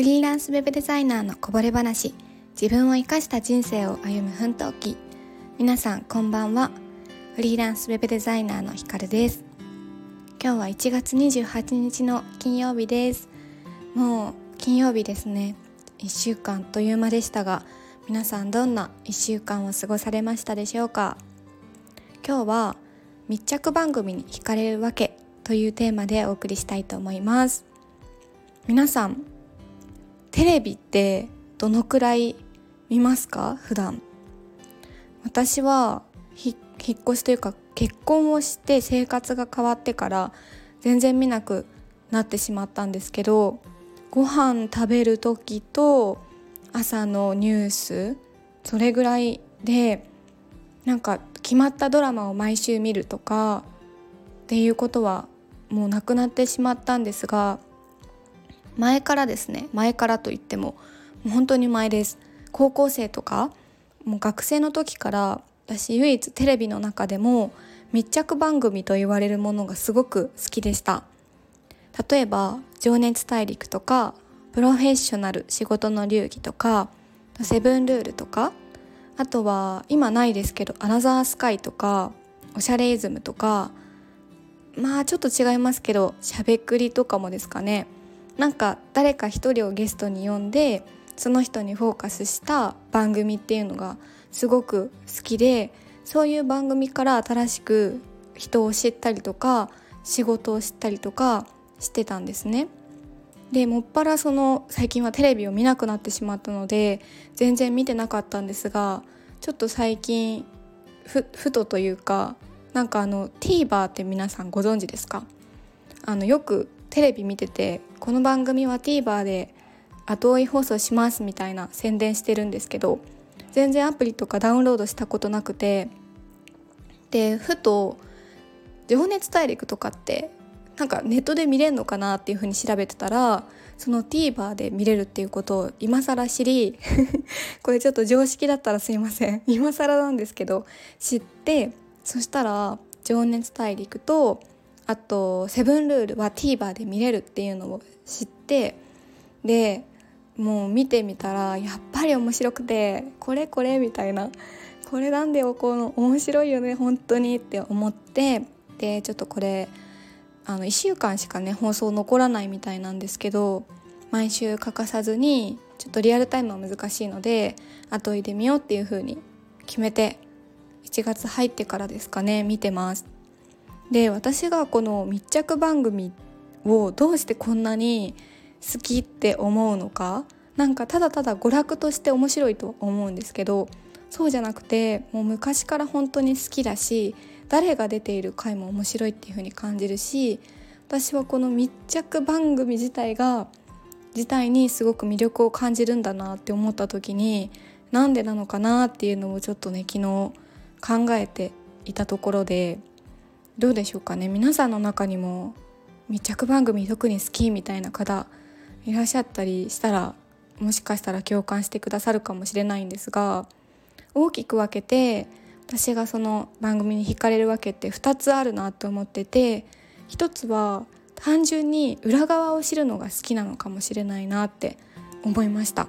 フリーランスウェブデザイナーのこぼれ話。自分を生かした人生を歩む奮闘記。皆さんこんばんは。フリーランスウェブデザイナーのひかるです。今日は1月28日の金曜日です。もう金曜日ですね。1週間という間でしたが皆さんどんな1週間を過ごされましたでしょうか？今日は密着番組に惹かれるわけというテーマでお送りしたいと思います。皆さんテレビってどのくらい見ますか？普段。私は引っ越しというか結婚をして生活が変わってから全然見なくなってしまったんですけどご飯食べる時と朝のニュースそれぐらいでなんか決まったドラマを毎週見るとかっていうことはもうなくなってしまったんですが前からですね前からといってももう本当に前です。高校生とかもう学生の時から私唯一テレビの中でも密着番組と言われるものがすごく好きでした。例えば「情熱大陸」とか「プロフェッショナル仕事の流儀」とか「セブンルール」とかあとは今ないですけど「アナザースカイ」とか「おしゃれイズム」とかまあちょっと違いますけどしゃべくりとかもですかね。なんか誰か一人をゲストに呼んでその人にフォーカスした番組っていうのがすごく好きでそういう番組から新しく人を知ったりとか仕事を知ったりとかしてたんですね。でもっぱらその最近はテレビを見なくなってしまったので全然見てなかったんですがちょっと最近ふふとというかなんかあの TVer って皆さんご存知ですか？あのよくテレビ見ててこの番組は TVer で後追い放送しますみたいな宣伝してるんですけど全然アプリとかダウンロードしたことなくてでふと「情熱大陸」とかってなんかネットで見れるのかなっていうふうに調べてたらその TVer で見れるっていうことを今更知り これちょっと常識だったらすいません。今更なんですけど知ってそしたら「情熱大陸」とあと「セブンルール」は TVer で見れるっていうのを知ってでもう見てみたらやっぱり面白くてこれこれみたいなこれなんでこの面白いよね本当にって思ってでちょっとこれあの1週間しかね放送残らないみたいなんですけど毎週欠かさずにちょっとリアルタイムは難しいので後いでみようっていう風に決めて1月入ってからですかね見てます。で私がこの密着番組をどうしてこんなに好きって思うのかなんかただただ娯楽として面白いと思うんですけどそうじゃなくてもう昔から本当に好きだし誰が出ている回も面白いっていう風に感じるし私はこの密着番組自体が自体にすごく魅力を感じるんだなって思った時になんでなのかなっていうのをちょっとね昨日考えていたところでどうでしょうかね。皆さんの中にも密着番組特に好きみたいな方いらっしゃったりしたらもしかしたら共感してくださるかもしれないんですが大きく分けて私がその番組に惹かれるわけって2つあるなと思ってて1つは単純に裏側を知るのが好きなのかもしれないなって思いました。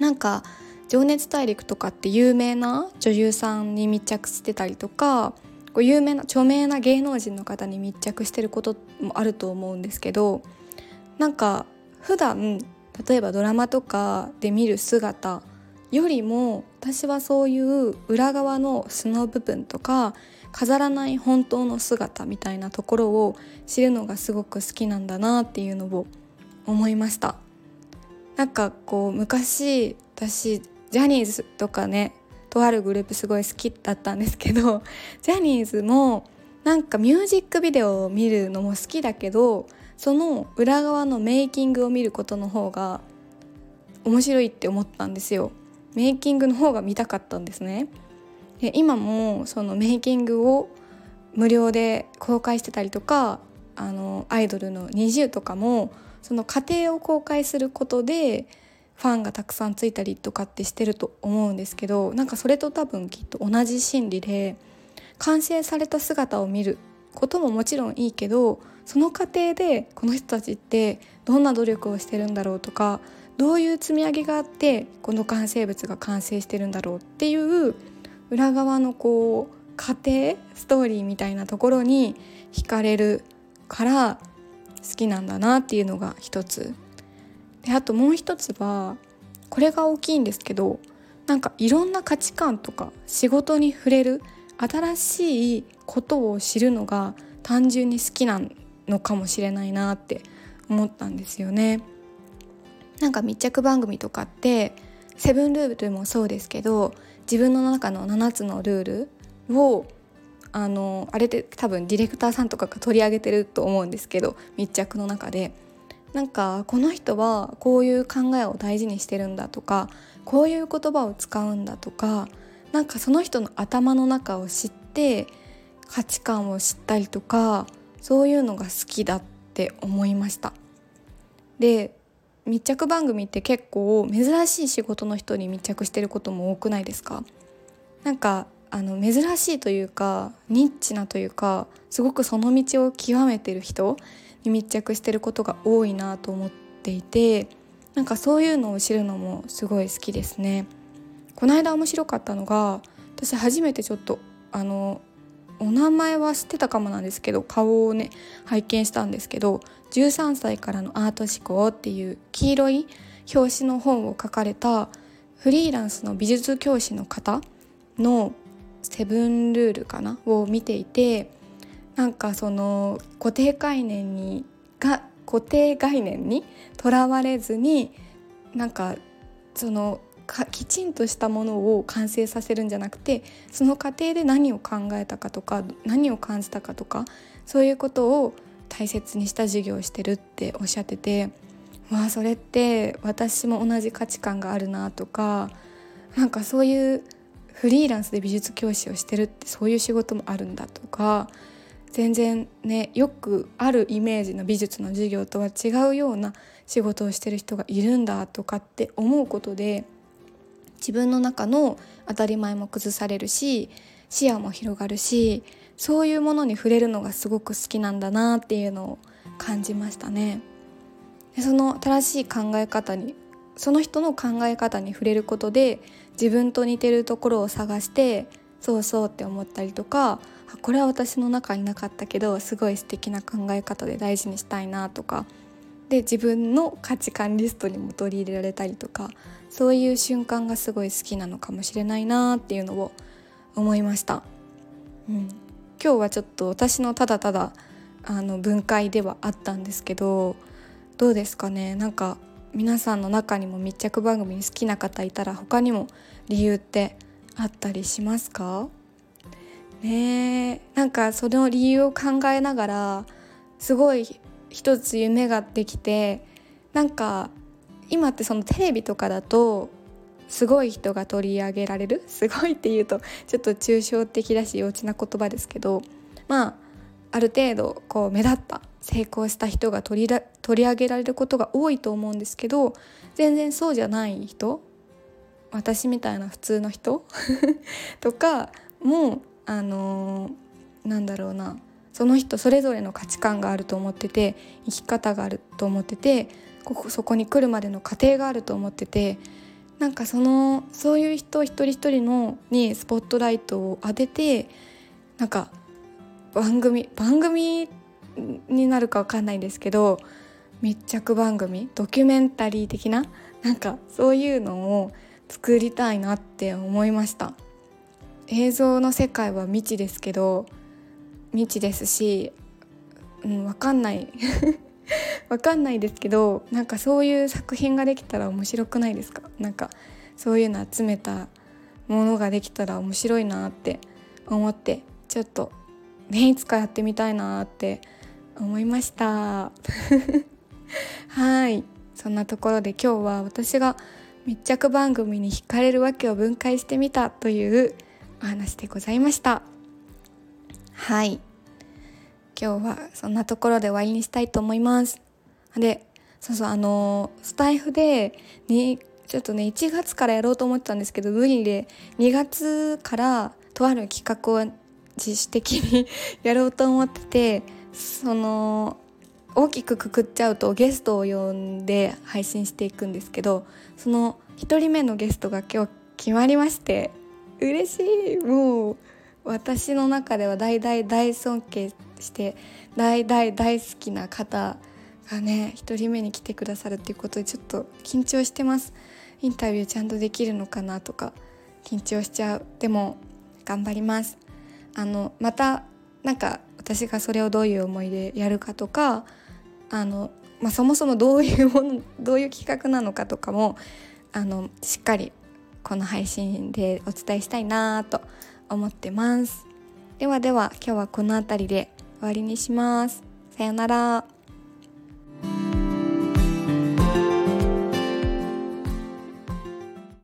なんか「情熱大陸」とかって有名な女優さんに密着してたりとかこう有名な著名な芸能人の方に密着してることもあると思うんですけどなんか普段例えばドラマとかで見る姿よりも私はそういう裏側の素の部分とか飾らない本当の姿みたいなところを知るのがすごく好きなんだなっていうのを思いました。なんかこう昔私ジャニーズとかねとあるグループすごい好きだったんですけど ジャニーズもなんかミュージックビデオを見るのも好きだけどその裏側のメイキングを見ることの方が面白いって思ったんですよ。メイキングの方が見たかったんですね。で今もそのメイキングを無料で公開してたりとかあのアイドルの NiziU とかもその過程を公開することでファンがたくさんついたりとかってしてると思うんですけどなんかそれと多分きっと同じ心理で完成された姿を見ることももちろんいいけどその過程でこの人たちってどんな努力をしてるんだろうとかどういう積み上げがあってこの完成物が完成してるんだろうっていう裏側のこう過程ストーリーみたいなところに惹かれるから好きなんだなっていうのが一つ。であともう一つはこれが大きいんですけどなんかいろんな価値観とか仕事に触れる新しいことを知るのが単純に好きなのかもしれないなって思ったんですよね。なんか密着番組とかって「セブンルール」もそうですけど自分の中の7つのルールをあのあれって多分ディレクターさんとかが取り上げてると思うんですけど密着の中でなんかこの人はこういう考えを大事にしてるんだとかこういう言葉を使うんだとかなんかその人の頭の中を知って価値観を知ったりとかそういうのが好きだって思いました。で密着番組って結構珍しい仕事の人に密着してることも多くないですか？なんかあの珍しいというかニッチなというかすごくその道を極めてる人に密着してることが多いなと思っていてなんかそういうのを知るのもすごい好きですね。この間面白かったのが私初めてちょっとあのお名前は知ってたかもなんですけど顔をね拝見したんですけど「13歳からのアート思考」っていう黄色い表紙の本を書かれたフリーランスの美術教師の方のセブンルールかな？を見ていてなんかその固定概念にが固定概念にとらわれずになんかそのきちんとしたものを完成させるんじゃなくてその過程で何を考えたかとか何を感じたかとかそういうことを大切にした授業をしてるっておっしゃっててわあそれって私も同じ価値観があるなとかなんかそういうフリーランスで美術教師をしてるってそういう仕事もあるんだとか全然ねよくあるイメージの美術の授業とは違うような仕事をしてる人がいるんだとかって思うことで自分の中の当たり前も崩されるし視野も広がるしそういうものに触れるのがすごく好きなんだなっていうのを感じましたね。でその新しい考え方にその人の考え方に触れることで自分と似てるところを探してそうそうって思ったりとかこれは私の中になかったけどすごい素敵な考え方で大事にしたいなとか。で自分の価値観リストにも取り入れられたりとかそういう瞬間がすごい好きなのかもしれないなっていうのを思いました。うん、今日はちょっと私のただただあの分解ではあったんですけどどうですかね？なんか皆さんの中にも密着番組に好きな方いたら他にも理由ってあったりしますか？ねなんかその理由を考えながらすごい一つ夢ができてなんか今ってそのテレビとかだとすごい人が取り上げられる？すごいっていうとちょっと抽象的だし幼稚な言葉ですけどまあある程度こう目立った成功した人が取り取り上げられることが多いと思うんですけど全然そうじゃない人私みたいな普通の人？とかもあのー、なんだろうな。その人それぞれの価値観があると思ってて生き方があると思っててここそこに来るまでの過程があると思っててなんかそのそういう人一人一人のにスポットライトを当ててなんか番組番組になるかわかんないんですけど密着番組ドキュメンタリー的ななんかそういうのを作りたいなって思いました。映像の世界は未知ですけど未知ですし、うん、分かんない。分かんないですけどなんかそういう作品ができたら面白くないですか？なんかそういうの集めたものができたら面白いなって思ってちょっとねいつかやってみたいなって思いました。はい。そんなところで今日は私が密着番組に惹かれるわけを分解してみたというお話でございました。はい。今日はそんなところで終わりにしたいと思います。でそうそうあのスタイフでにちょっとね1月からやろうと思ってたんですけど無理で2月からとある企画を自主的に やろうと思っててその大きくくくっちゃうとゲストを呼んで配信していくんですけどその1人目のゲストが今日決まりまして嬉しい。もう私の中では大大大尊敬して大大大好きな方がね1人目に来てくださるっていうことでちょっと緊張してます。インタビューちゃんとできるのかなとか緊張しちゃう。でも頑張ります。あのまたなんか私がそれをどういう思いでやるかとかあの、まあ、そもそもどういうもの どういう企画なのかとかもあのしっかりこの配信でお伝えしたいなと思ってます。ではでは今日はこの辺りで終わりにします。さようなら。